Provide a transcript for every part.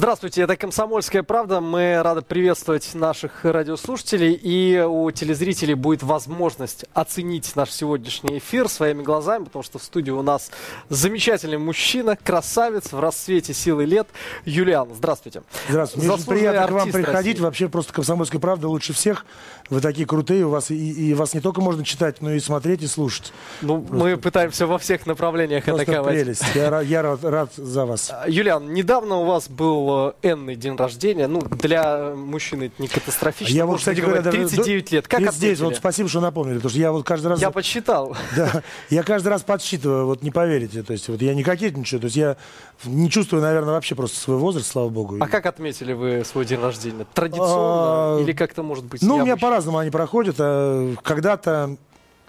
Здравствуйте, это «Комсомольская правда». Мы рады приветствовать наших радиослушателей. И у телезрителей будет возможность оценить наш сегодняшний эфир своими глазами, потому что в студии у нас замечательный мужчина, красавец в расцвете силы лет Юлиан. Здравствуйте. Здравствуйте. Мне очень приятно к вам приходить. России. Вообще просто «Комсомольская правда» лучше всех. Вы такие крутые, у вас и, и вас не только можно читать, но и смотреть и слушать. Ну, просто... мы пытаемся во всех направлениях просто атаковать. прелесть. Я, я рад, рад за вас. Юлиан, недавно у вас был энный день рождения. Ну, для мужчины это не катастрофично. Я вот, кстати говоря, 39 лет. Как здесь, вот спасибо, что напомнили, потому что я вот каждый раз... Я подсчитал. Да, я каждый раз подсчитываю, вот не поверите. То есть вот я не кокетничаю, то есть я не чувствую, наверное, вообще просто свой возраст, слава богу. А как отметили вы свой день рождения? Традиционно? А, или как-то, может быть, Ну, у меня по-разному они проходят. А когда-то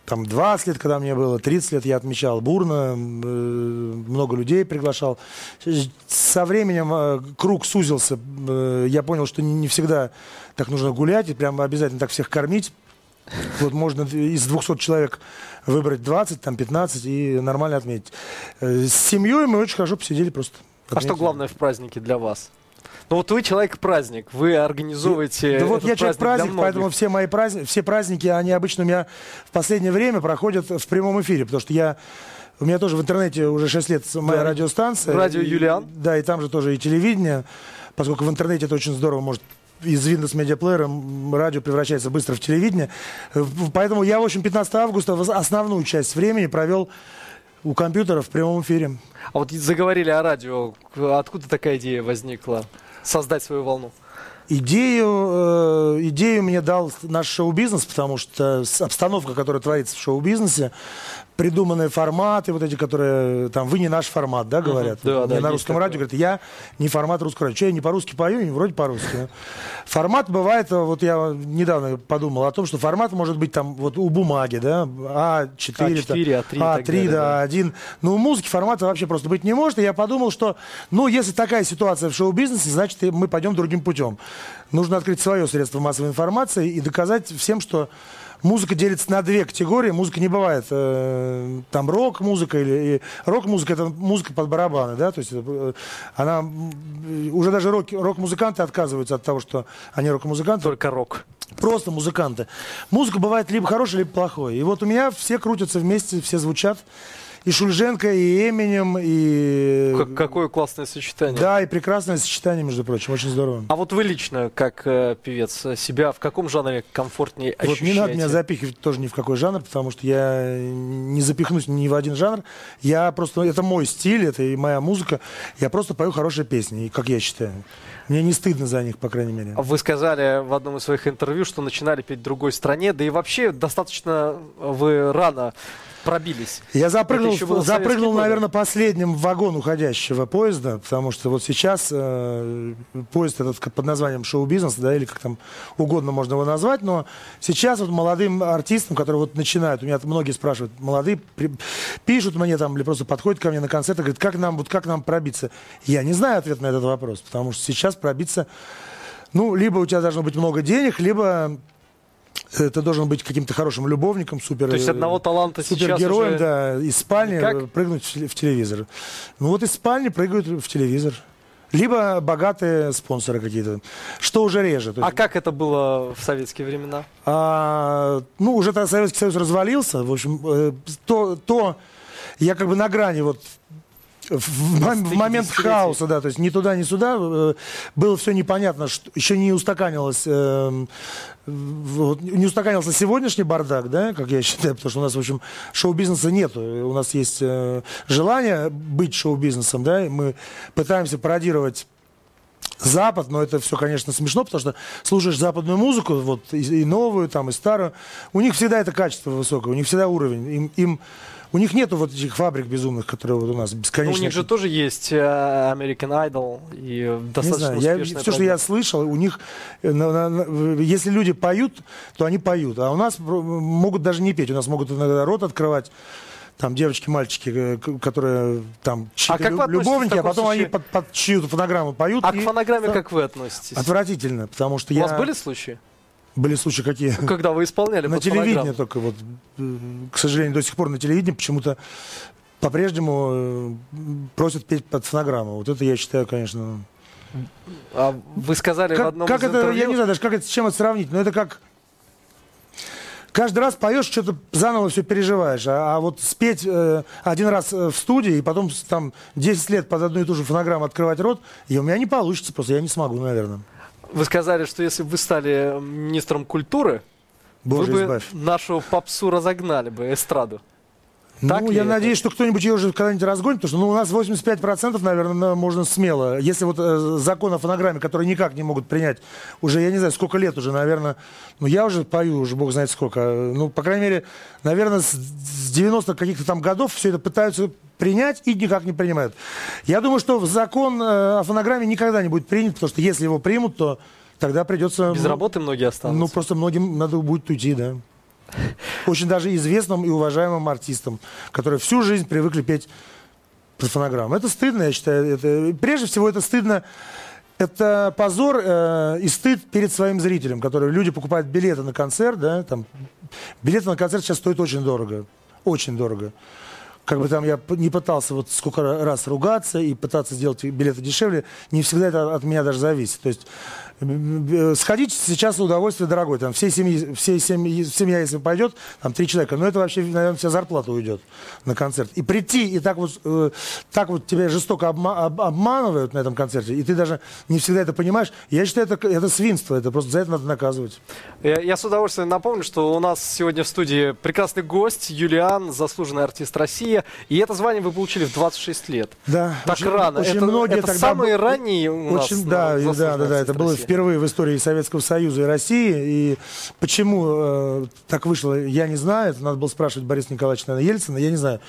там 20 лет, когда мне было, 30 лет я отмечал бурно, э, много людей приглашал. Со временем э, круг сузился, э, я понял, что не всегда так нужно гулять, и прямо обязательно так всех кормить. Вот можно из 200 человек выбрать 20, там 15 и нормально отметить. С семьей мы очень хорошо посидели просто. Отметили. А что главное в празднике для вас? Ну вот вы человек-праздник, вы организовываете. Да вот я человек-праздник, поэтому все мои праздники, все праздники, они обычно у меня в последнее время проходят в прямом эфире, потому что я у меня тоже в интернете уже 6 лет моя да. радиостанция. Радио Юлиан. И, да, и там же тоже и телевидение, поскольку в интернете это очень здорово может из Windows Media Player радио превращается быстро в телевидение. Поэтому я, в общем, 15 августа основную часть времени провел у компьютера в прямом эфире. А вот заговорили о радио. Откуда такая идея возникла? создать свою волну? Идею, э, идею мне дал наш шоу-бизнес, потому что обстановка, которая творится в шоу-бизнесе, придуманные форматы, вот эти, которые там, вы не наш формат, да, говорят? Uh-huh. Да, Мне да, на русском радио говорят, я не формат русского радио. Что, я не по-русски пою, не вроде по-русски. Формат бывает, вот я недавно подумал о том, что формат может быть там вот у бумаги, да, А4, А4, А3, А3 да, А1. Но у музыки формата вообще просто быть не может. И я подумал, что, ну, если такая ситуация в шоу-бизнесе, значит, мы пойдем другим путем. Нужно открыть свое средство массовой информации и доказать всем, что музыка делится на две категории. Музыка не бывает э, там рок-музыка или рок-музыка это музыка под барабаны, да, то есть э, она уже даже рок, рок-музыканты отказываются от того, что они рок-музыканты. Только рок. Просто музыканты. Музыка бывает либо хорошая, либо плохой. И вот у меня все крутятся вместе, все звучат и Шульженко, и Эминем, и... Как, какое классное сочетание. Да, и прекрасное сочетание, между прочим, очень здорово. А вот вы лично, как э, певец, себя в каком жанре комфортнее вот ощущаете? Вот не надо меня запихивать тоже ни в какой жанр, потому что я не запихнусь ни в один жанр. Я просто... Это мой стиль, это и моя музыка. Я просто пою хорошие песни, как я считаю. Мне не стыдно за них, по крайней мере. Вы сказали в одном из своих интервью, что начинали петь в другой стране, да и вообще достаточно вы рано пробились. Я запрыгнул, запрыгнул наверное, последним в вагон уходящего поезда, потому что вот сейчас э, поезд этот под названием шоу-бизнес, да, или как там угодно можно его назвать, но сейчас вот молодым артистам, которые вот начинают, у меня многие спрашивают, молодые при, пишут мне там или просто подходят ко мне на концерты, говорят, как нам, вот как нам пробиться? Я не знаю ответ на этот вопрос, потому что сейчас пробиться, ну, либо у тебя должно быть много денег, либо это должен быть каким-то хорошим любовником, супер. То есть одного таланта супергероем, уже... да, из спальни как? прыгнуть в телевизор. Ну вот из спальни прыгают в телевизор. Либо богатые спонсоры какие-то, что уже реже. А как это было в советские времена? А, ну, уже тогда Советский Союз развалился. В общем, э, то, то я как бы на грани вот в, в момент хаоса, да, то есть ни туда, ни сюда э, было все непонятно, что еще не устаканилось, э, не устаканился сегодняшний бардак, да, как я считаю, потому что у нас, в общем, шоу-бизнеса нет, у нас есть э, желание быть шоу-бизнесом, да, и мы пытаемся пародировать Запад, но это все, конечно, смешно, потому что слушаешь западную музыку, вот и, и новую, там, и старую, у них всегда это качество высокое, у них всегда уровень, им, им у них нету вот этих фабрик безумных, которые вот у нас бесконечно. Ну, у них же тоже есть э, American Idol и достаточно Не знаю, я, все, что я слышал, у них, э, на, на, если люди поют, то они поют, а у нас могут даже не петь, у нас могут иногда рот открывать там девочки, мальчики, э, которые там а лю- любовники, а потом случае... они под, под чью-то фонограмму поют. А и... к фонограмме как вы относитесь? Отвратительно, потому что У я... вас были случаи? Были случаи какие? Когда вы исполняли На телевидении только вот, э, к сожалению, до сих пор на телевидении почему-то по-прежнему просят петь под фонограмму. Вот это я считаю, конечно... А вы сказали как, в одном как из это, интервью... Я не знаю даже, как это, с чем это сравнить, но это как каждый раз поешь, что-то заново все переживаешь. А, а вот спеть э, один раз э, в студии и потом там 10 лет под одну и ту же фонограмму открывать рот, и у меня не получится просто, я не смогу, наверное. Вы сказали, что если бы вы стали министром культуры, Боже, вы избавь. бы нашу попсу разогнали бы, эстраду. Так ну, я это? надеюсь, что кто-нибудь ее уже когда-нибудь разгонит, потому что ну, у нас 85%, наверное, можно смело. Если вот э, закон о фонограмме, который никак не могут принять, уже, я не знаю, сколько лет уже, наверное, ну, я уже пою, уже бог знает сколько. Ну, по крайней мере, наверное, с, с 90-х каких-то там годов все это пытаются принять и никак не принимают. Я думаю, что закон э, о фонограмме никогда не будет принят, потому что если его примут, то тогда придется... Без ну, работы многие останутся. Ну, просто многим надо будет уйти, да очень даже известным и уважаемым артистам, которые всю жизнь привыкли петь под фонограмму. Это стыдно, я считаю. Это, прежде всего, это стыдно это позор э, и стыд перед своим зрителем, которые люди покупают билеты на концерт, да, там, билеты на концерт сейчас стоят очень дорого, очень дорого. Как бы там я не пытался вот сколько раз ругаться и пытаться сделать билеты дешевле, не всегда это от меня даже зависит. То есть сходить сейчас удовольствие дорогое. Там всей семьи, всей семьи, семья, если пойдет, там три человека, но это вообще, наверное, вся зарплата уйдет на концерт. И прийти, и так вот, э, так вот тебя жестоко обма об обманывают на этом концерте, и ты даже не всегда это понимаешь. Я считаю, это, это свинство, это просто за это надо наказывать. Я, я с удовольствием напомню, что у нас сегодня в студии прекрасный гость, Юлиан, заслуженный артист России, и это звание вы получили в 26 лет. Да. Так очень, рано. Очень это многие это тогда... самые ранние у очень, нас да, да, да, да, это было впервые в истории Советского Союза и России. И почему э, так вышло, я не знаю. Это надо было спрашивать Бориса Николаевича наверное, Ельцина. Я не знаю.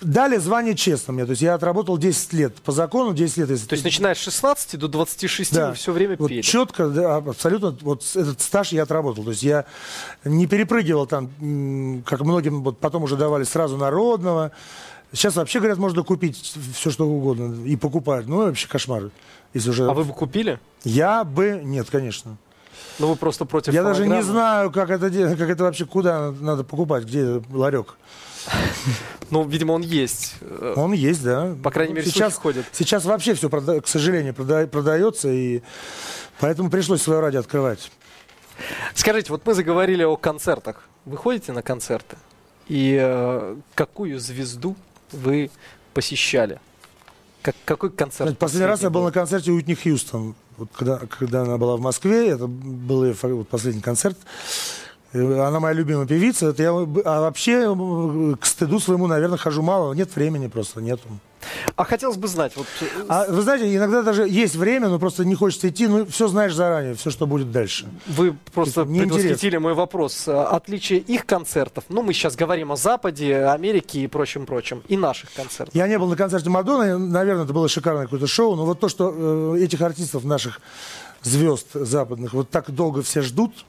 Дали звание честно мне. То есть я отработал 10 лет по закону, 10 лет. То есть начиная с 16 до 26 да. вы все время вот пели? четко, да, абсолютно. Вот этот стаж я отработал. То есть я не перепрыгивал там, как многим вот потом уже давали сразу народного. Сейчас вообще, говорят, можно купить все, что угодно. И покупать. Ну, вообще кошмар. Если уже... А вы бы купили? Я бы... Нет, конечно. Ну, вы просто против Я даже не знаю, как это, как это вообще, куда надо покупать, где ларек. Ну, видимо, он есть. Он есть, да. По крайней мере, сейчас ходит. Сейчас вообще все, к сожалению, продается, и поэтому пришлось свое радио открывать. Скажите, вот мы заговорили о концертах. Вы ходите на концерты? И э, какую звезду вы посещали? Как, какой концерт? Последний раз я был на концерте Уитни Хьюстон. Вот когда, когда она была в Москве, это был ее вот последний концерт. Она моя любимая певица. Это я, а вообще, к стыду своему, наверное, хожу мало. Нет времени просто, нету. А хотелось бы знать, вот... Э, а, вы знаете, иногда даже есть время, но просто не хочется идти, ну, все знаешь заранее, все, что будет дальше. Вы просто Это предвосхитили мой вопрос. Отличие их концертов, ну, мы сейчас говорим о Западе, Америке и прочем-прочем, и наших концертов. Я не был на концерте Мадонны, наверное, это было шикарное какое-то шоу, но вот то, что э, этих артистов наших звезд западных вот так долго все ждут.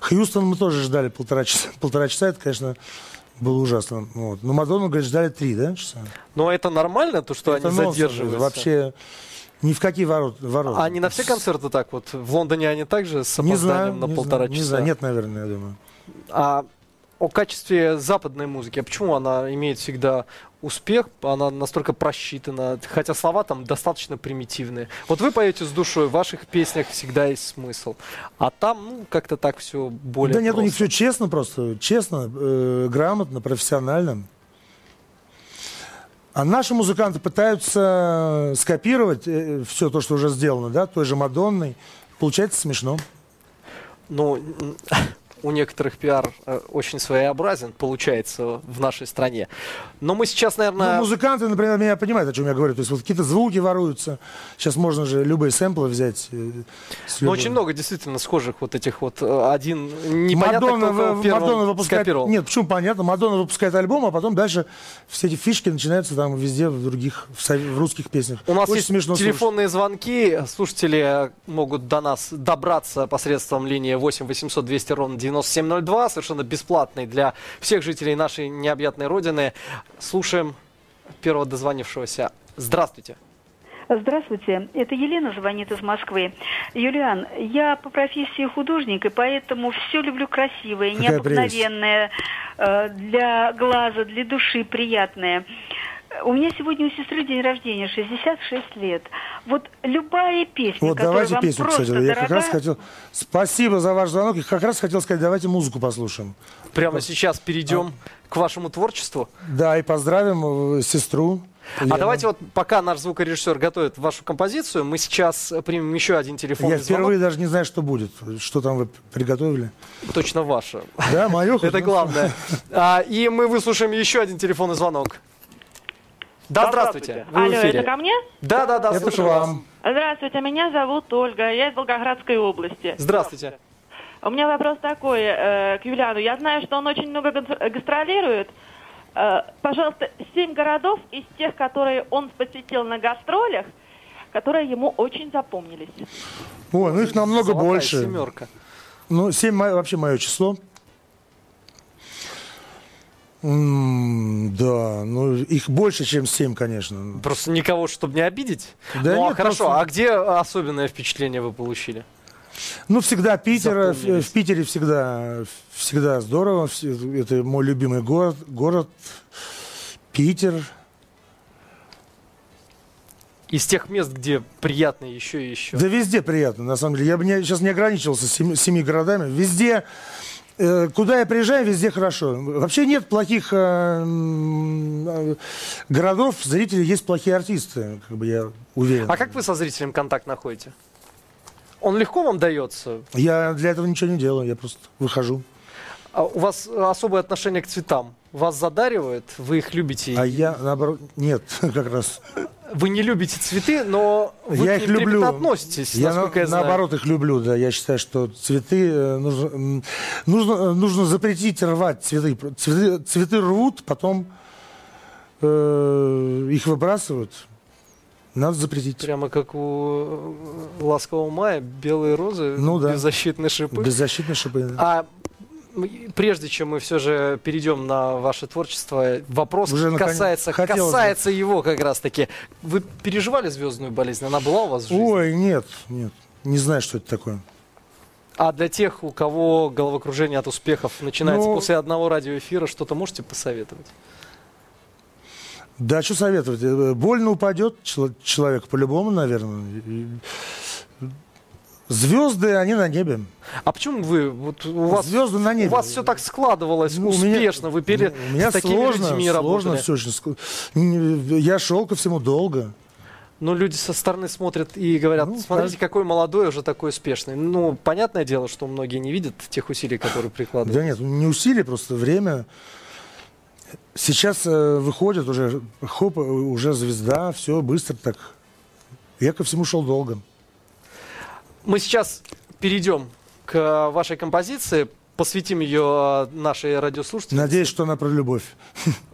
Хьюстон мы тоже ждали полтора часа. Полтора часа, это, конечно, было ужасно. Вот. Но Мадонну, говорит, ждали три, да, часа? Но это нормально, то, что это они нонсенс, задерживаются? Вообще ни в какие ворот, ворота. А не на все концерты так вот? В Лондоне они также с опозданием не знаю, на не полтора знаю, часа? Не знаю, нет, наверное, я думаю. А о качестве западной музыки. А почему она имеет всегда успех? Она настолько просчитана, хотя слова там достаточно примитивные. Вот вы поете с душой, в ваших песнях всегда есть смысл. А там, ну, как-то так все более Да нет, просто. у них все честно просто, честно, э, грамотно, профессионально. А наши музыканты пытаются скопировать э, все то, что уже сделано, да, той же Мадонной. Получается смешно. Ну, у некоторых пиар э, очень своеобразен, получается, в нашей стране. Но мы сейчас, наверное... Ну, музыканты, например, меня понимают, о чем я говорю. То есть вот какие-то звуки воруются. Сейчас можно же любые сэмплы взять. Э, ну, очень много действительно схожих вот этих вот. Э, один непонятно, Мадонна, кто Мадонна выпускает... Скопировал. Нет, почему понятно? Мадонна выпускает альбом, а потом дальше все эти фишки начинаются там везде, в других, в русских песнях. У нас очень есть смешно телефонные слушать. звонки. Слушатели могут до нас добраться посредством линии 8 800 200 ровно 9702, совершенно бесплатный для всех жителей нашей необъятной родины. Слушаем первого дозвонившегося. Здравствуйте. Здравствуйте, это Елена звонит из Москвы. Юлиан, я по профессии художник, и поэтому все люблю красивое, Какая необыкновенное, э, для глаза, для души приятное. У меня сегодня у сестры день рождения, 66 лет. Вот любая песня, Вот которая давайте вам песню, просто кстати. Я как дорога, раз хотел... Спасибо за ваш звонок. Я как раз хотел сказать, давайте музыку послушаем. Прямо сейчас перейдем к вашему творчеству. Да, и поздравим э, сестру. А Лену. давайте вот, пока наш звукорежиссер готовит вашу композицию, мы сейчас примем еще один телефонный Я звонок. впервые даже не знаю, что будет. Что там вы приготовили? Точно ваша. Да, мое? Это главное. А, и мы выслушаем еще один телефонный звонок. Да, здравствуйте. Вы в Алло, эфире. это ко мне? Да, да, да, слушаю вас. вам. Здравствуйте, меня зовут Ольга, я из Волгоградской области. Здравствуйте. У меня вопрос такой э, к Юлиану. Я знаю, что он очень много гастр- гастролирует. Э, пожалуйста, семь городов из тех, которые он посетил на гастролях, которые ему очень запомнились. Ой, ну их намного Золотая больше. семерка. Ну, 7 вообще мое число. Да, ну их больше, чем 7, конечно. Просто никого, чтобы не обидеть. Да ну, а нет, хорошо. просто- А где особенное впечатление вы получили? Ну, всегда Питер, э, в, в Питере всегда, всегда здорово. Это мой любимый город, город Питер. Из тех мест, где приятно еще и еще. Да везде приятно, на самом деле. Я бы не- сейчас не ограничивался семи, семи городами. Везде, куда я приезжаю, везде хорошо. Вообще нет плохих э, э, городов, зрителей, есть плохие артисты, как бы я уверен. А как вы со зрителем контакт находите? Он легко вам дается? Я для этого ничего не делаю, я просто выхожу. А у вас особое отношение к цветам? Вас задаривают? Вы их любите? А я, наоборот, нет, как раз. Вы не любите цветы, но вы я к их ним люблю. трепетно относитесь, Я, на- я знаю. наоборот их люблю, да. Я считаю, что цветы э, нужно, нужно, э, нужно запретить рвать цветы. Цветы, цветы рвут, потом э, их выбрасывают. Надо запретить. Прямо как у э, ласкового мая, белые розы, Ну да. беззащитные шипы. Беззащитные шипы. да. А прежде чем мы все же перейдем на ваше творчество, вопрос Уже касается, касается его как раз-таки. Вы переживали звездную болезнь? Она была у вас в жизни? Ой, нет, нет. Не знаю, что это такое. А для тех, у кого головокружение от успехов начинается Ну- после одного радиоэфира, что-то можете посоветовать? Да, что советовать? Э, Больно упадет чело- человек по-любому, наверное. Звезды, они на небе. А почему вы, вот у вас, Звезды на небе. у вас все так складывалось Ну, у меня- успешно, вы пере, У меня с такими сложно, людьми сложно работали. все очень. Я шел ко всему долго. Но люди со стороны смотрят и говорят, Ну, смотрите, да. какой молодой, уже такой успешный. Ну, понятное дело, что многие не видят тех усилий, которые прикладывают. Да нет, не усилие, просто время. Сейчас э, выходит уже, хоп, э, уже звезда, все быстро так. Я ко всему шел долго. Мы сейчас перейдем к вашей композиции, посвятим ее нашей радиослушательнице. Надеюсь, что она про любовь.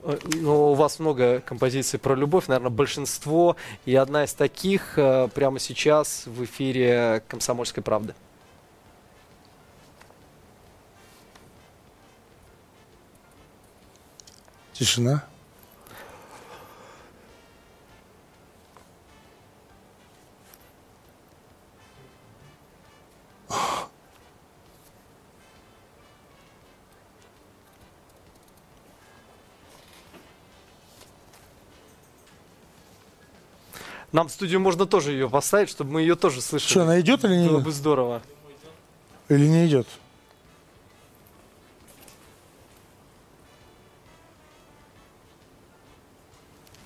Э, Ну, у вас много композиций про любовь, наверное, большинство. И одна из таких э, прямо сейчас в эфире «Комсомольской правды». Тишина. Нам в студию можно тоже ее поставить, чтобы мы ее тоже слышали. Что, она идет или не Было идет? бы здорово. Или не идет?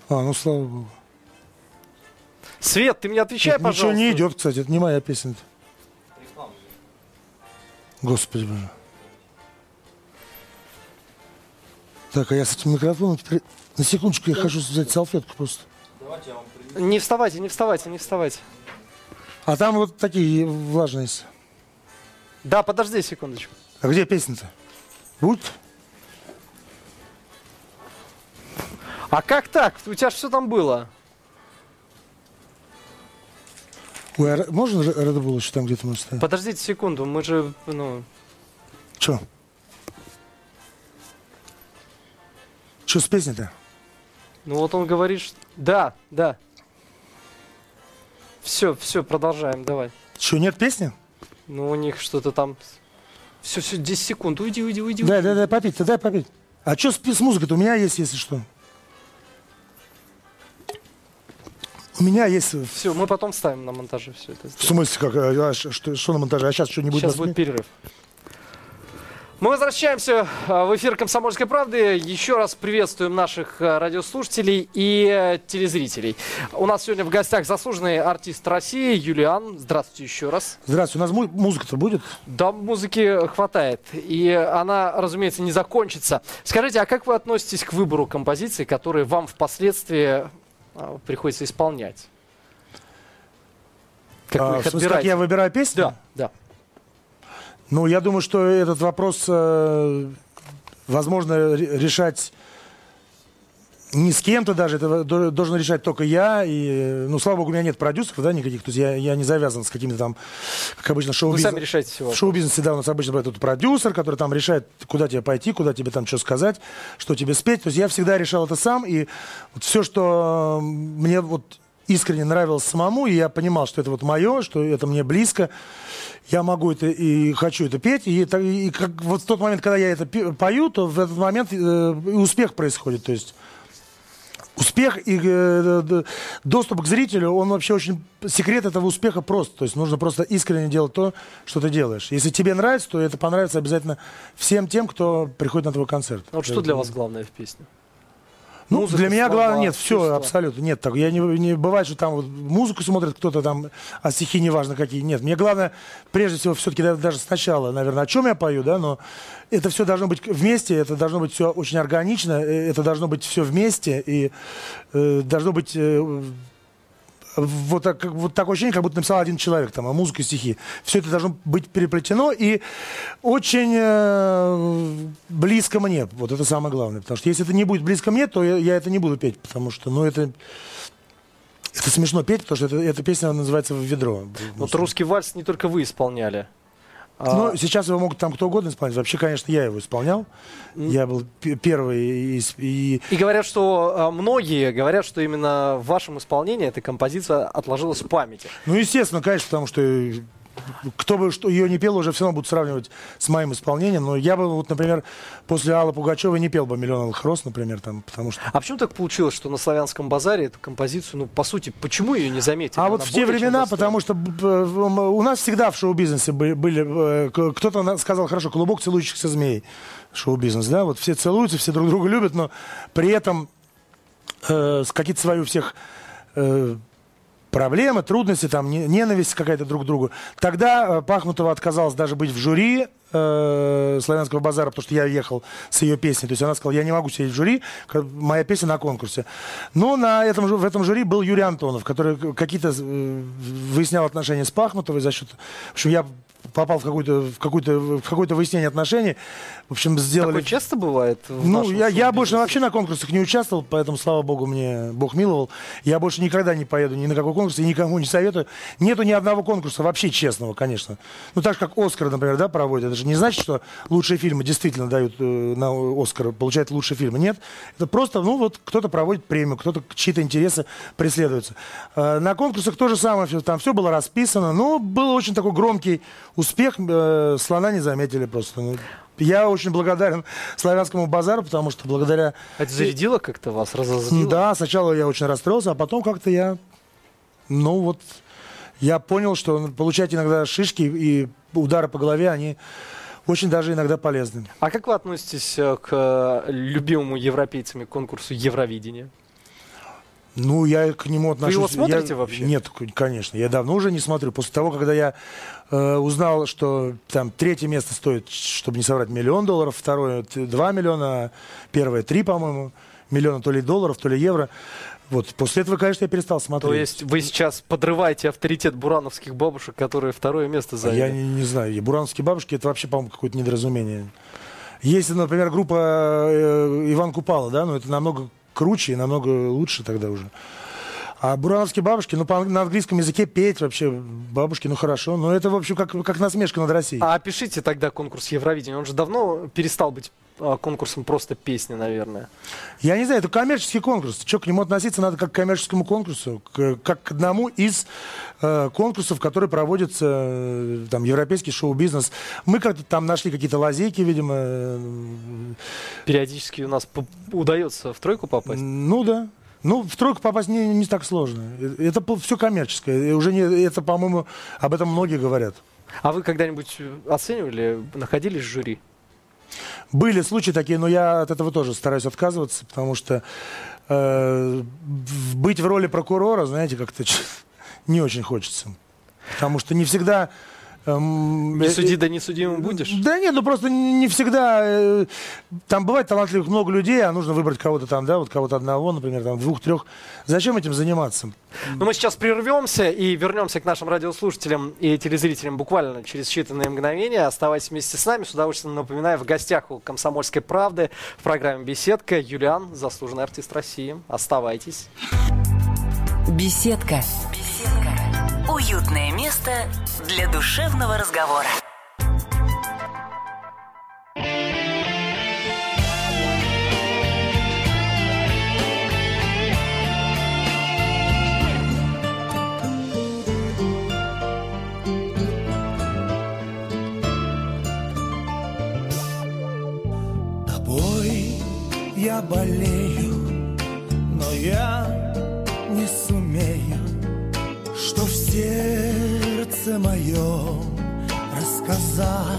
А, ну слава богу. Свет, ты мне отвечай, Тут пожалуйста. Ничего не идет, кстати, это не моя песня. Господи боже. Так, а я с этим микрофоном теперь... На секундочку, я хочу взять салфетку просто. Не вставайте, не вставайте, не вставайте. А там вот такие влажные. Да, подожди секундочку. А где песня-то? Будет? А как так? У тебя же все там было. Ой, а можно Red Bull еще там где-то может стоять? Подождите секунду, мы же, ну... Че? Что с песней-то? Ну вот он говорит, что... Да, да. Все, все, продолжаем, давай. Что, нет песни? Ну, у них что-то там... Все, все, 10 секунд. Уйди, уйди, уйди. Да, да, да, попить, дай попить. А что с, с музыкой-то? У меня есть, если что. У меня есть... Все, мы потом ставим на монтаже все это. в смысле, как, а, ш- что, что на монтаже? А сейчас что-нибудь... Сейчас будет перерыв. Мы возвращаемся а, в эфир «Комсомольской правды». Еще раз приветствуем наших а, радиослушателей и э, телезрителей. У нас сегодня в гостях заслуженный артист России Юлиан. Здравствуйте еще раз. Здравствуйте, у нас му- музыка-то будет? Да, музыки хватает. И она, разумеется, не закончится. Скажите, а как вы относитесь к выбору композиций, которые вам впоследствии приходится исполнять? Как А, вы в их смысле, как я выбираю песни? Да, да. Ну, я думаю, что этот вопрос э, возможно ре- решать не с кем-то даже, это до- должен решать только я. И, ну, слава богу, у меня нет продюсеров, да, никаких. То есть я, я не завязан с какими-то там, как обычно, шоу Вы сами решаете все. В шоу-бизнесе, да, у нас обычно бывает тут продюсер, который там решает, куда тебе пойти, куда тебе там что сказать, что тебе спеть. То есть я всегда решал это сам, и вот все, что мне вот искренне нравилось самому, и я понимал, что это вот мое, что это мне близко, я могу это и хочу это петь, и, это, и как, вот в тот момент, когда я это пою, то в этот момент э, успех происходит, то есть успех и э, доступ к зрителю, он вообще очень... Секрет этого успеха прост. То есть нужно просто искренне делать то, что ты делаешь. Если тебе нравится, то это понравится обязательно всем тем, кто приходит на твой концерт. Вот что для вас главное в песне? Ну, Музыка, для меня слова, главное, нет, все, чувства. абсолютно, нет. Так, я не, не бывает, что там вот музыку смотрит кто-то там, а стихи неважно какие. Нет, мне главное, прежде всего, все-таки даже сначала, наверное, о чем я пою, да, но это все должно быть вместе, это должно быть все очень органично, э, это должно быть все вместе, и э, должно быть э, вот, так, вот такое ощущение, как будто написал один человек, там, музыка и стихи. Все это должно быть переплетено и очень э, близко мне. Вот это самое главное. Потому что если это не будет близко мне, то я, я это не буду петь, потому что, ну, это... Это смешно петь, потому что это, эта песня называется «В ведро». Вот русский вальс не только вы исполняли. А, Ну, сейчас его могут там кто угодно исполнять. Вообще, конечно, я его исполнял. Я был первый. из- и И говорят, что а, многие говорят, что именно в вашем исполнении эта композиция отложилась в памяти. Ну, естественно, конечно, потому что кто бы что ее не пел, уже все равно будут сравнивать с моим исполнением. Но я бы, вот, например, после Аллы Пугачевой не пел бы «Миллион алых роз», например, там, потому что... А почему так получилось, что на славянском базаре эту композицию, ну, по сути, почему ее не заметили? А Она вот в те времена, потому что у нас всегда в шоу-бизнесе были, э, кто-то сказал, хорошо, клубок целующихся змей, шоу-бизнес, да, вот все целуются, все друг друга любят, но при этом э, какие-то свои у всех э, проблемы, трудности, там, не- ненависть какая-то друг к другу. Тогда э, Пахмутова отказалась даже быть в жюри э, «Славянского базара», потому что я ехал с ее песней. То есть она сказала, я не могу сидеть в жюри, моя песня на конкурсе. Но на этом, в этом жюри был Юрий Антонов, который какие-то э, выяснял отношения с Пахмутовой за счет... В общем, я попал в какое-то в какое-то в какое-то выяснение отношений. В общем, сделали... Такое часто бывает в Ну, я, я больше вообще на конкурсах не участвовал, поэтому, слава богу, мне Бог миловал. Я больше никогда не поеду ни на какой конкурс и никому не советую. Нету ни одного конкурса вообще честного, конечно. Ну, так же, как Оскар, например, да, проводят. Это же не значит, что лучшие фильмы действительно дают э, на Оскар, получают лучшие фильмы. Нет. Это просто, ну, вот кто-то проводит премию, кто-то чьи-то интересы преследуются. Э, на конкурсах то же самое, там все было расписано, но был очень такой громкий успех. э, слона не заметили просто. Ну, Я очень благодарен славянскому базару, потому что благодаря... Это зарядило как-то вас, разозлило? Да, сначала я очень расстроился, а потом как-то я... Ну вот, я понял, что получать иногда шишки и удары по голове, они очень даже иногда полезны. А как вы относитесь э, к любимому европейцами конкурсу Евровидения? Ну, я к нему отношусь... его я- смотрите вообще? Нет, конечно. Я давно уже не смотрю. После того, когда я э, узнал, что там третье место стоит, чтобы не соврать, миллион долларов, второе два миллиона, а первое три, по-моему, миллиона то ли долларов, то ли евро. Вот, после этого, конечно, я перестал смотреть. То есть вы сейчас подрываете авторитет бурановских бабушек, которые второе место А заняли? Я не, не знаю. Бурановские бабушки это вообще, по-моему, какое-то недоразумение. Если, например, группа э, Иван Купала, да, ну это намного круче и намного лучше тогда уже. А бурановские бабушки, ну, по, на английском языке петь вообще бабушки, ну, хорошо. Но это, в общем, как, как насмешка над Россией. А опишите тогда конкурс Евровидения. Он же давно перестал быть конкурсом просто песни, наверное. Я не знаю, это коммерческий конкурс. Что, к нему относиться надо как к коммерческому конкурсу, к, как к одному из э, конкурсов, которые проводятся, э, там, европейский шоу-бизнес. Мы как-то там нашли какие-то лазейки, видимо. Э, Периодически у нас удается в тройку попасть? Ну да. Ну, в тройку попасть не, не так сложно. Это все коммерческое. И уже не, это, по-моему, об этом многие говорят. А вы когда-нибудь оценивали, находились в жюри? Были случаи такие, но я от этого тоже стараюсь отказываться, потому что э, быть в роли прокурора, знаете, как-то не очень хочется. Потому что не всегда Эм, не суди, да не судимым будешь? Да нет, ну просто не всегда. Э, там бывает талантливых много людей, а нужно выбрать кого-то там, да, вот кого-то одного, например, там двух-трех. Зачем этим заниматься? Ну, мы сейчас прервемся и вернемся к нашим радиослушателям и телезрителям буквально через считанные мгновения. Оставайтесь вместе с нами. С удовольствием напоминаю, в гостях у «Комсомольской правды» в программе «Беседка» Юлиан, заслуженный артист России. Оставайтесь. Беседка. Беседка. Уютное место для душевного разговора. Тобой я болею, моем рассказать.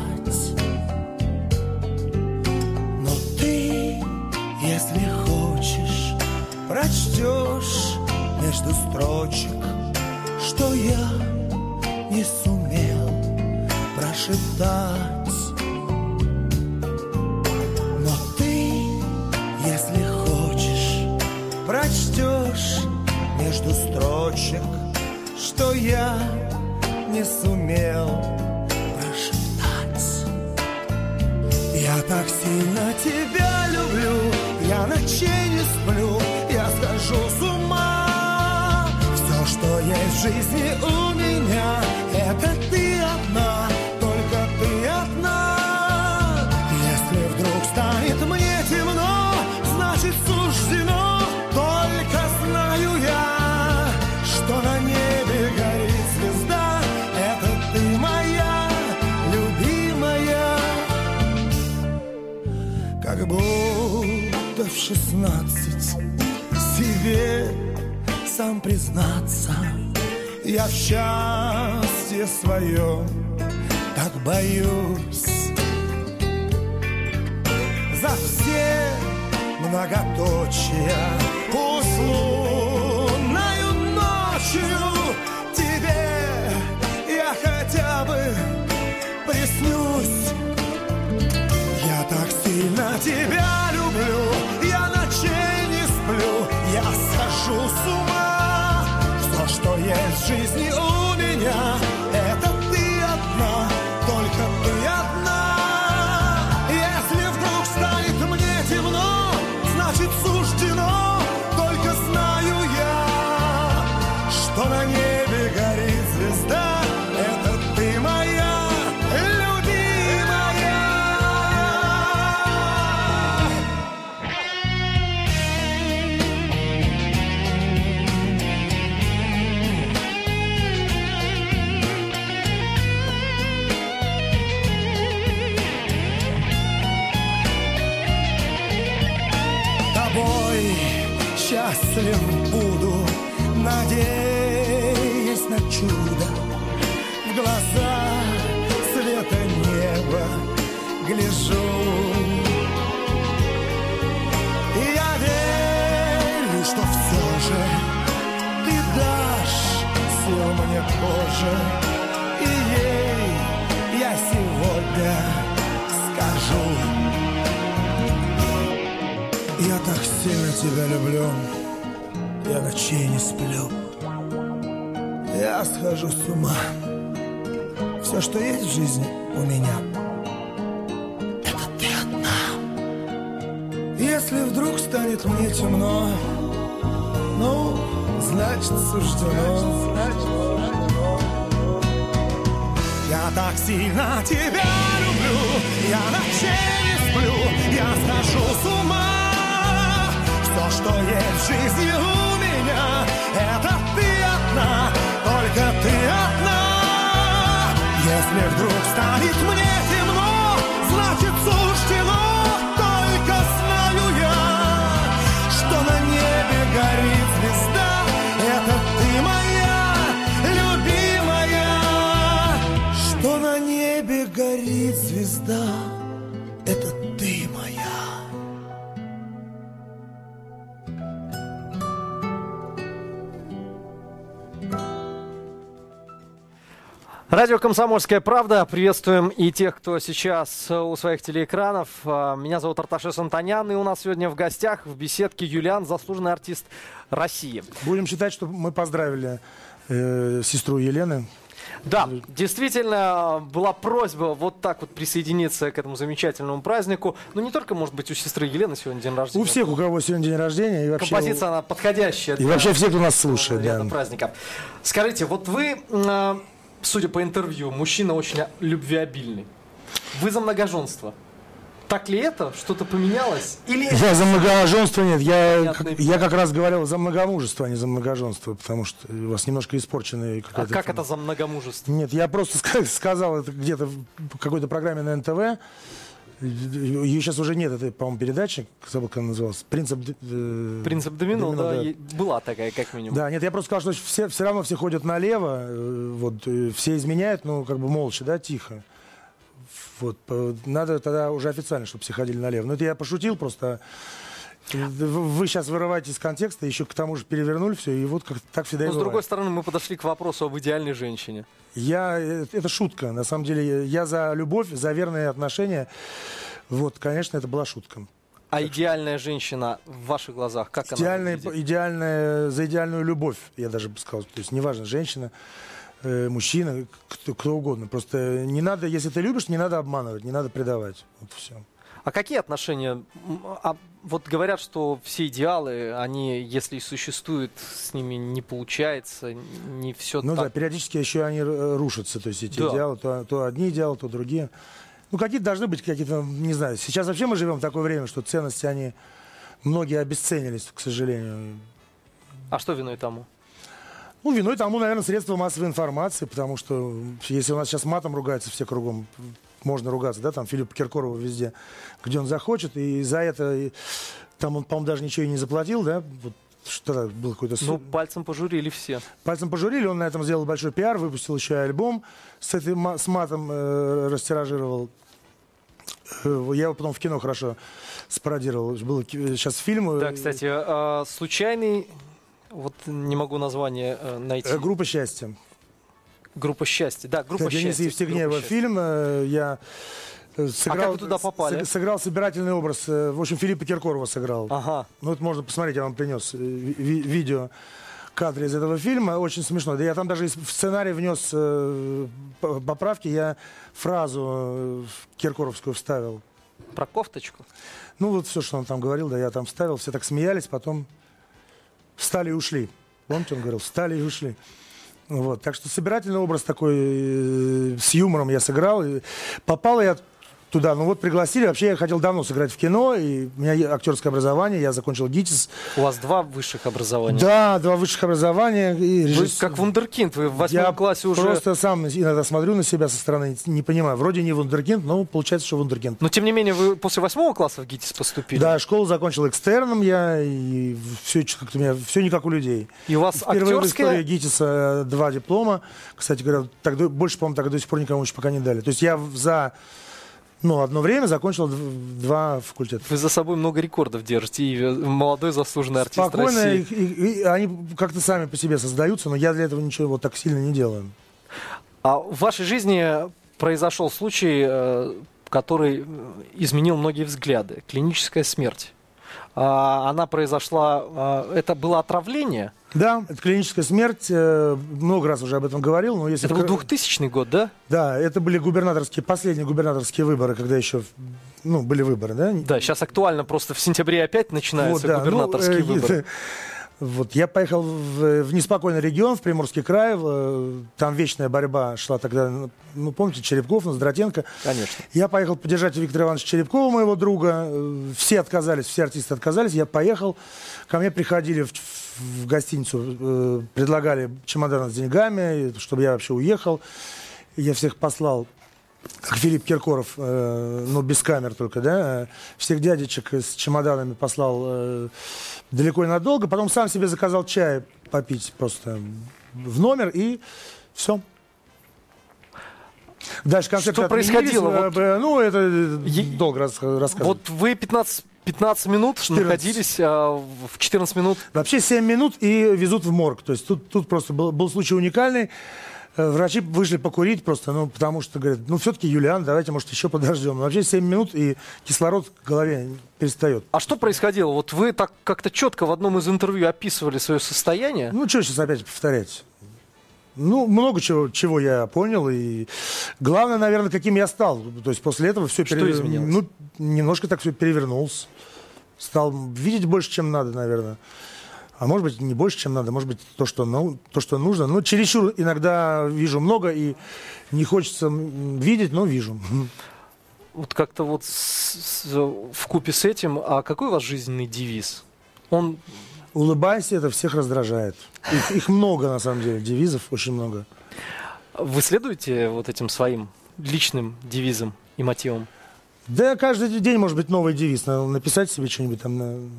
Но ты, если хочешь, прочтешь между строчек, что я не сумел прошептать. Но ты, если хочешь, прочтешь между строчек, что я не сумел прошептать. Я так сильно тебя люблю, я ночей не сплю, я схожу с ума. Все, что есть в жизни у меня, это ты шестнадцать себе сам признаться, я в счастье свое так боюсь. За все многоточия услунною ночью тебе я хотя бы приснюсь. Я так сильно тебя Я так сильно тебя люблю, я ночей не сплю. Я схожу с ума. Все, что есть в жизни у меня, это ты одна. Если вдруг станет мне темно, Ну, значит суждено. Я так сильно тебя люблю, я ночей не сплю, я схожу с ума. Что есть в жизни у меня, это ты одна, только ты одна. Если вдруг станет мне Радио «Комсомольская правда». Приветствуем и тех, кто сейчас у своих телеэкранов. А, Меня зовут Арташес Антонян, и у нас сегодня в гостях в беседке Юлиан, заслуженный артист России. Будем считать, что мы поздравили э, сестру Елены. Да, действительно, была просьба вот так вот присоединиться к этому замечательному празднику. Ну, не только, может быть, у сестры Елены сегодня день рождения. У всех, у кого сегодня день рождения. И вообще, Композиция, она подходящая. и вообще все, кто нас слушает. для Да. праздника. Скажите, вот вы, э, судя по интервью, мужчина очень любвеобильный. Вы за многоженство. Так ли это? Что-то поменялось? Или Я за многоженство нет, я, как- я как раз говорил за многомужество, а не за многоженство, потому что у вас немножко испорченный а как это за многомужество? Нет, я просто ска- сказал это где-то в какой-то программе на НТВ. Ее сейчас уже нет, это, по-моему, передача, забыл, как она называлась. Принцип... э, Принцип домино, да, да. е- была такая, как минимум. Да, нет, я просто сказал, что все, все равно все ходят налево, э, вот, э, все изменяют, ну, как бы молча, да, тихо. Вот, по- надо тогда уже официально, чтобы все ходили налево. Ну, это я пошутил просто. Вы сейчас вырываете из контекста, еще к тому же перевернули все, и вот как так всегда и Но с другой стороны, мы подошли к вопросу об идеальной женщине. Я, э, это шутка, на самом деле. Я за любовь, за верные отношения. Вот, конечно, это была шутка. А идеальная женщина в ваших глазах, как Идеальная, она выглядит? идеальная, за идеальную любовь, я даже бы сказал. То есть неважно, женщина, э, мужчина, кто, кто угодно. Просто не надо, если ты любишь, не надо обманывать, не надо предавать. Вот все. А какие отношения? А вот говорят, что все идеалы, они, если и существуют, с ними не получается, не все Ну да, так. периодически еще они э, рушатся. То есть эти Да. идеалы, то, то одни идеалы, то другие. Ну, какие-то должны быть какие-то, не знаю. Сейчас вообще мы живем в такое время, что ценности, они многие обесценились, к сожалению. А что виной тому? Ну, виной тому, наверное, средства массовой информации, потому что если у нас сейчас матом ругаются все кругом, можно ругаться, да, там Филипп Киркорова везде, где он захочет, и за это и там он, по-моему, даже ничего и не заплатил, да, вот что был какой-то суд. Ну, пальцем пожурили все. Пальцем пожурили, он на этом сделал большой пиар, выпустил еще и альбом, с, этой, ма- с матом э, растиражировал. Э, Я его потом в кино хорошо спародировал. Был сейчас фильм. э, Да, кстати, а, случайный, вот не могу название э, найти. Группа счастья. Группа счастья. Да, группа Денис счастья. Евстигнеева Группа счастья. фильм. э, Я э, сыграл, А как вы туда попали? сыг- Сыграл собирательный образ. э, В общем, Филиппа Киркорова сыграл. Ага. Ну, это можно посмотреть, я вам принес э, ви- видео кадры из этого фильма. Очень смешно. Да я там даже в сценарий внес э, поправки. Я фразу э, киркоровскую вставил. Про кофточку. Ну, вот все, что он там говорил, да, я там вставил. Все так смеялись, потом встали и ушли. Помните, он говорил, встали и ушли. Вот, так что собирательный образ такой э, с юмором я сыграл. И попал я туда, ну вот пригласили. Вообще я хотел давно сыграть в кино, и у меня актерское образование, я закончил ГИТИС. У вас два высших образования. Да, два высших образования. И Вы режисс- как вундеркинд, вы в восьмом я классе уже... просто сам иногда смотрю на себя со стороны, не понимаю. Вроде не вундеркинд, но получается, что вундеркинд. Но тем не менее, вы после восьмого класса в ГИТИС поступили. Да, школу закончил экстерном я, и все как-то у меня все не как у людей. И у вас Впервые в истории актерская... ГИТИСа э, два диплома. Кстати говоря, так, больше, по-моему, так до сих пор никому еще пока не дали. То есть я за ну, одно время закончил дв- два факультета. Вы за собой много рекордов держите, и э, молодой заслуженный артист Спокойно, России. и- и- и они как-то сами по себе создаются, но я для этого ничего вот так сильно не делаю. А в вашей жизни произошел случай, э, который э, изменил многие взгляды. Клиническая смерть. А, Она произошла... а, Это было отравление? Да, это клиническая смерть. э, Много раз уже об этом говорил, но если... Это был вкра- 2000 год, да? Да, это были губернаторские, последние губернаторские выборы, когда еще, ну, были выборы, да? Да, сейчас актуально, просто в сентябре опять начинаются Вот, да. губернаторские Ну, выборы. Вот, я поехал в, в неспокойный регион, в Приморский край. в- там вечная борьба шла тогда, ну, помните, Черепков, Ноздратенко. Конечно. Я поехал поддержать Виктора Ивановича Черепкова, моего друга. Э, Все отказались, все артисты отказались. Я поехал. Ко мне приходили в, в гостиницу, э, предлагали чемоданы с деньгами, чтобы я вообще уехал. Я всех послал, как Филипп Киркоров, э, ну, без камер только, да. Всех дядечек с чемоданами послал э, далеко и надолго. Потом сам себе заказал чай попить просто в номер и все. Дальше концерт Что происходило? э, э, Ну, это Е- долго рас- рассказывать. Вот вы 15, 15 минут 14. находились, а в 14 минут Вообще 7 минут и везут в морг. То есть тут, тут просто был, был случай уникальный. Э, Врачи вышли покурить просто, ну, потому что говорят, ну, все-таки Юлиан, давайте, может, еще подождем. Но вообще 7 минут, и кислород в голове перестает. А что происходило? Вот вы так как-то четко в одном из интервью описывали свое состояние. Ну, что сейчас опять повторять? Ну, много чего, чего я понял. И главное, наверное, каким я стал. То есть после этого все изменилось? Ну, немножко так все перевернулся. Стал видеть больше, чем надо, наверное. А может быть, не больше, чем надо. Может быть, то, что, ну, то, что нужно. Ну, чересчур иногда вижу много, и не хочется видеть, но вижу. Вот как-то вот в купе с этим, а какой у вас жизненный девиз? Он Улыбайся, это всех раздражает. Их, их много, на самом деле, девизов очень много. вы следуете вот этим своим личным девизом и мотивом? Да, каждый день может быть новый девиз. Написать себе что-нибудь там на...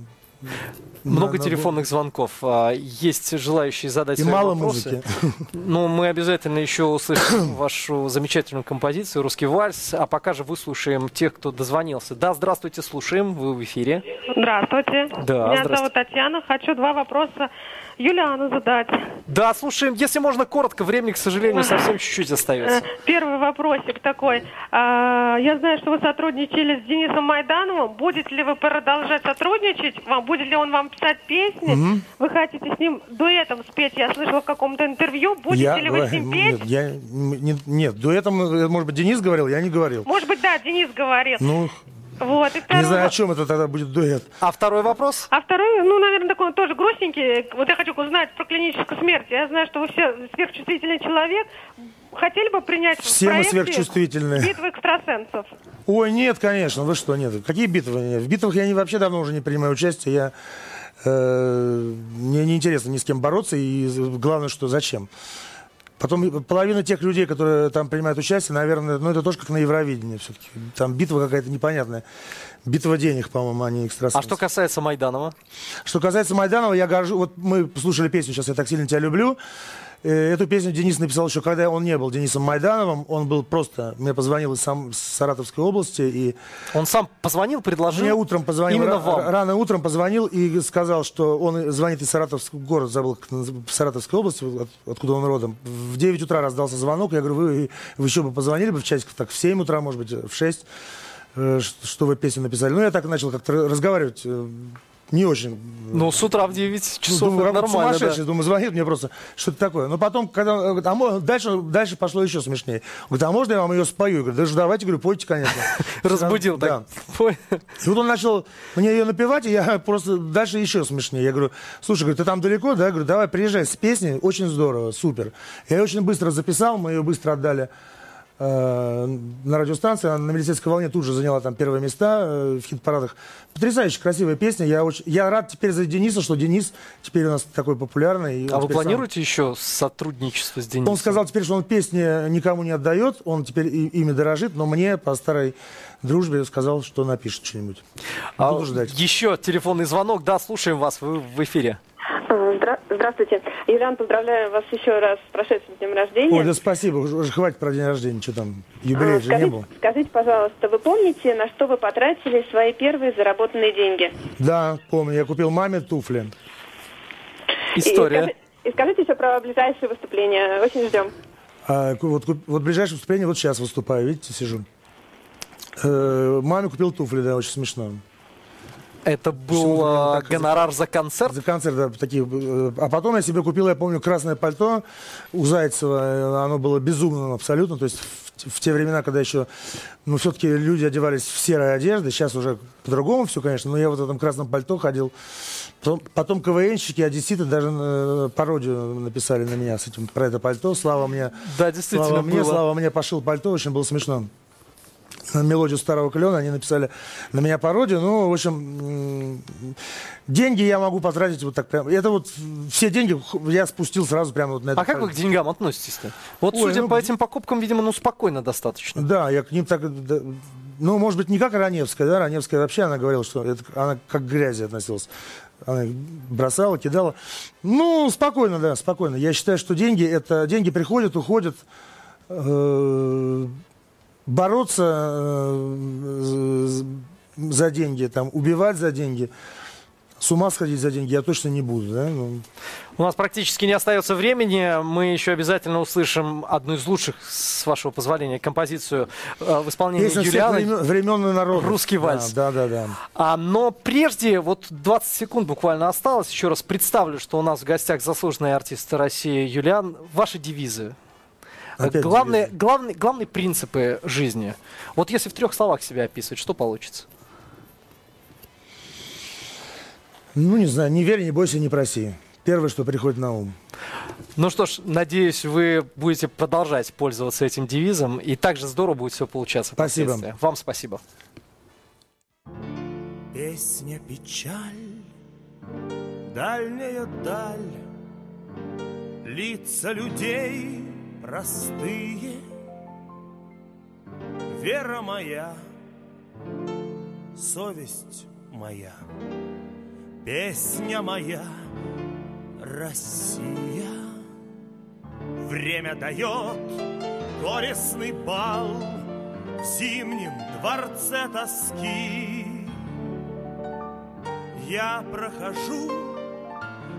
Много на- на- телефонных звонков. а, Есть желающие задать И свои мало вопросы. музыки. Но мы обязательно еще услышим вашу замечательную композицию «Русский вальс», а пока же выслушаем тех, кто дозвонился. Да, здравствуйте, слушаем, вы в эфире. Здравствуйте. Да, Меня здравствуйте. зовут Татьяна. Хочу два вопроса Юлиану задать. Да, слушаем, если можно коротко, времени, к сожалению, совсем чуть-чуть Э, остается. Первый вопросик такой. А, Я знаю, что вы сотрудничали с Денисом Майдановым. Будете ли вы продолжать сотрудничать? Вам Будет ли он вам писать песни? Вы хотите с ним дуэтом спеть? Я слышала в каком-то интервью. Будете Я- ли вы с ним петь? Нет, я, м, не, нет, дуэтом, э, может быть, Денис говорил, я не говорил. Может быть, да, Денис говорил. Ну, Вот. И не второй знаю, о чем это тогда будет дуэт. А второй вопрос? А второй, ну, наверное, такой тоже грустненький. Вот я хочу узнать про клиническую смерть. Я знаю, что вы все сверхчувствительный человек. Хотели бы принять Все в мы сверхчувствительные. битву экстрасенсов? Ой, нет, конечно, вы что, нет. Какие битвы? В битвах я не, вообще давно уже не принимаю участие. Я, э, мне неинтересно ни с кем бороться, и главное, что зачем. Потом половина тех людей, которые там принимают участие, наверное, ну это тоже как на Евровидении все-таки. Там битва какая-то непонятная. Битва денег, по-моему, а не экстрасенс. А что касается Майданова? Что касается Майданова, я горжу... Вот мы послушали песню «Сейчас я так сильно тебя люблю». Э, Эту песню Денис написал еще, когда он не был Денисом Майдановым. Он был просто... Мне позвонил из сам... Саратовской области, и Он сам позвонил, предложил? мне утром позвонил, Именно вам? рано утром позвонил и сказал, что он звонит из Саратовского города, забыл, Саратовской области, откуда он родом. В 9 утра раздался звонок, я говорю, вы, вы еще бы позвонили бы в часиков так в 7 утра, может быть, в 6, э, что вы песню написали. Ну, я так начал как-то разговаривать, э, не очень. Ну, с утра в 9 Ну, часов думаю, это нормально, да. сумасшедший. Думаю, звонит мне просто что-то такое. Но потом, когда говорит, а мо- дальше, дальше пошло еще смешнее. Говорит, а можно я вам ее спою? Я говорю, да ж давайте, говорю, пойте, конечно. Разбудил Да. И вот он начал мне ее напевать, и я просто дальше еще смешнее. Я говорю, слушай, говорю, ты там далеко, да? Я говорю, давай, приезжай с песней, очень здорово, супер. Я ее очень быстро записал, мы ее быстро отдали э, на радиостанции, она на милицейской волне тут же заняла там первые места э, в хит-парадах. Потрясающая красивая песня. Я, очень, я рад теперь за Дениса, что Денис теперь у нас такой популярный. А вы теперь сам- планируете еще сотрудничество с Денисом? Он сказал теперь, что он песни никому не отдает, он теперь и- ими дорожит, но мне по старой дружбе сказал, что напишет что-нибудь. А Буду ждать. еще телефонный звонок. Да, слушаем вас, вы в эфире. А, здра- Здравствуйте. Юлиан, поздравляю вас еще раз с прошедшим днем рождения. Ой, да спасибо, уже, уже хватит про день рождения, что там, А, юбилей же не скажите, был. скажите, пожалуйста, вы помните, на что вы потратили свои первые заработанные деньги? Да, помню, я купил маме туфли. И История. скажи- И, скажите еще про ближайшие выступления. Очень ждем. А, вот, вот ближайшее выступление, вот сейчас выступаю, видите, сижу. Э, маме купил туфли, да, очень смешно. Это был а, так- гонорар за концерт? За концерт, да, такие. э, А потом я себе купил, я помню, красное пальто у Зайцева. э, Оно было безумным абсолютно. То есть в в те времена, когда еще, ну, все-таки люди одевались в серые одежды, сейчас уже по-другому все, конечно, но я вот в этом красном пальто ходил. Потом, потом КВНщики, одесситы даже э, пародию написали на меня с этим, про это пальто. Слава мне, Да, действительно Слава мне, было. Слава мне пошил пальто, очень было смешно. Мелодию старого клена они написали на меня пародию. Ну, в общем, деньги я могу потратить вот так прям. Это вот все деньги я спустил сразу прямо вот на это. А как вы к деньгам относитесь-то? Вот Ой, судя ну, по этим покупкам, видимо, ну спокойно достаточно. Да, я к ним так... ну, может быть, не как Раневская, да? Раневская вообще, она говорила, что это, она как к грязи относилась. Она их бросала, кидала. Ну, спокойно, да, спокойно. Я считаю, что деньги, это деньги приходят, уходят. Э, э, з- за деньги, там, убивать за деньги, с ума сходить за деньги я точно не буду, да? Ну, У нас практически не остается времени. Мы еще обязательно услышим одну из лучших, с вашего позволения, композицию э, в исполнении песня Юлианы. времен, времен и народов. «Русский вальс». Да, да, да. да. А, но прежде, вот 20 секунд буквально осталось. Еще раз представлю, что у нас в гостях заслуженный артист России Юлиан. Ваши девизы. Опять главные, главные, главные принципы жизни. Вот если в трех словах себя описывать, что получится? Ну, не знаю, не верь, не бойся, не проси. Первое, что приходит на ум. Ну что ж, надеюсь, вы будете продолжать пользоваться этим девизом, и также здорово будет все получаться. Спасибо. Вам спасибо. Песня печаль, дальняя даль, Лица людей простые, Вера моя, совесть моя, Песня моя, Россия. Время дает горестный бал В зимнем дворце тоски. Я прохожу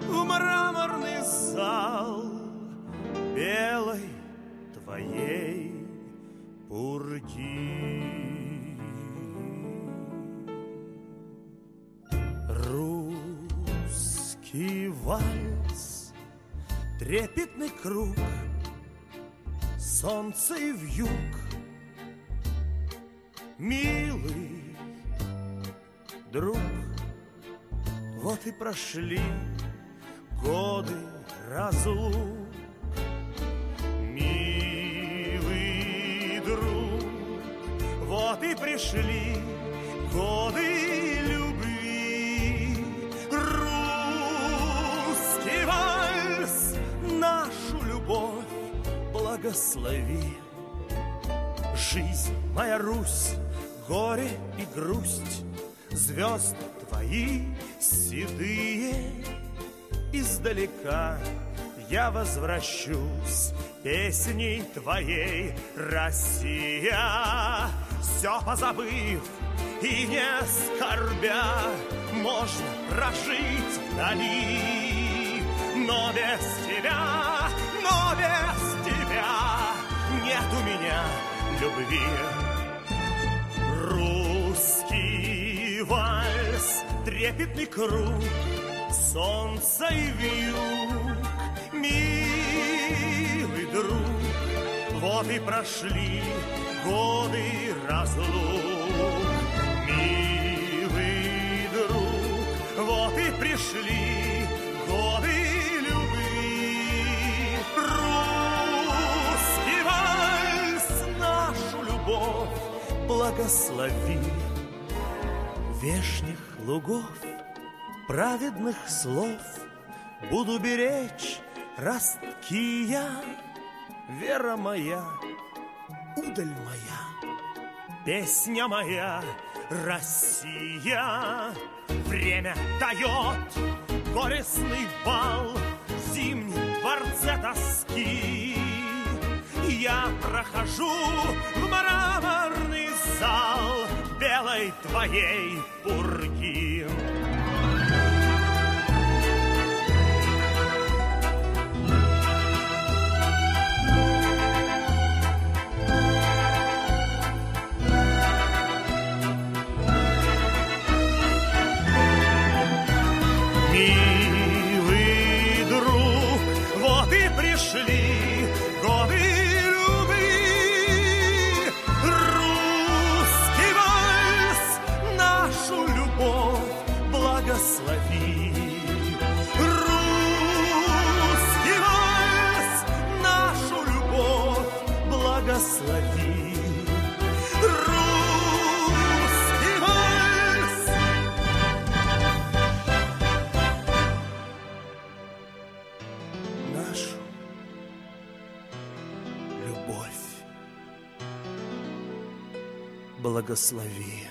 в мраморный зал Белой твоей пурги. Русский вальс, трепетный круг, Солнце и вьюг, милый друг. Вот и прошли годы разлук. И пришли годы любви. Русский вальс, нашу любовь благослови. Жизнь моя Русь, горе и грусть, Звезды твои седые, Издалека я возвращусь Песней твоей, Россия. Все позабыв и не скорбя, Можно прожить вдали. Но без тебя, но без тебя Нет у меня любви. Русский вальс, трепетный круг, солнце и вьюг, милый друг, вот и прошли годы разлук. Милый друг, вот и пришли годы любви. Русский вальс, нашу любовь благослови вешних лугов, праведных слов буду беречь ростки я, вера моя, удаль моя, песня моя, Россия. Время дает горестный бал в зимнем дворце тоски. Я прохожу в мраморный зал белой твоей пурги. Благослови.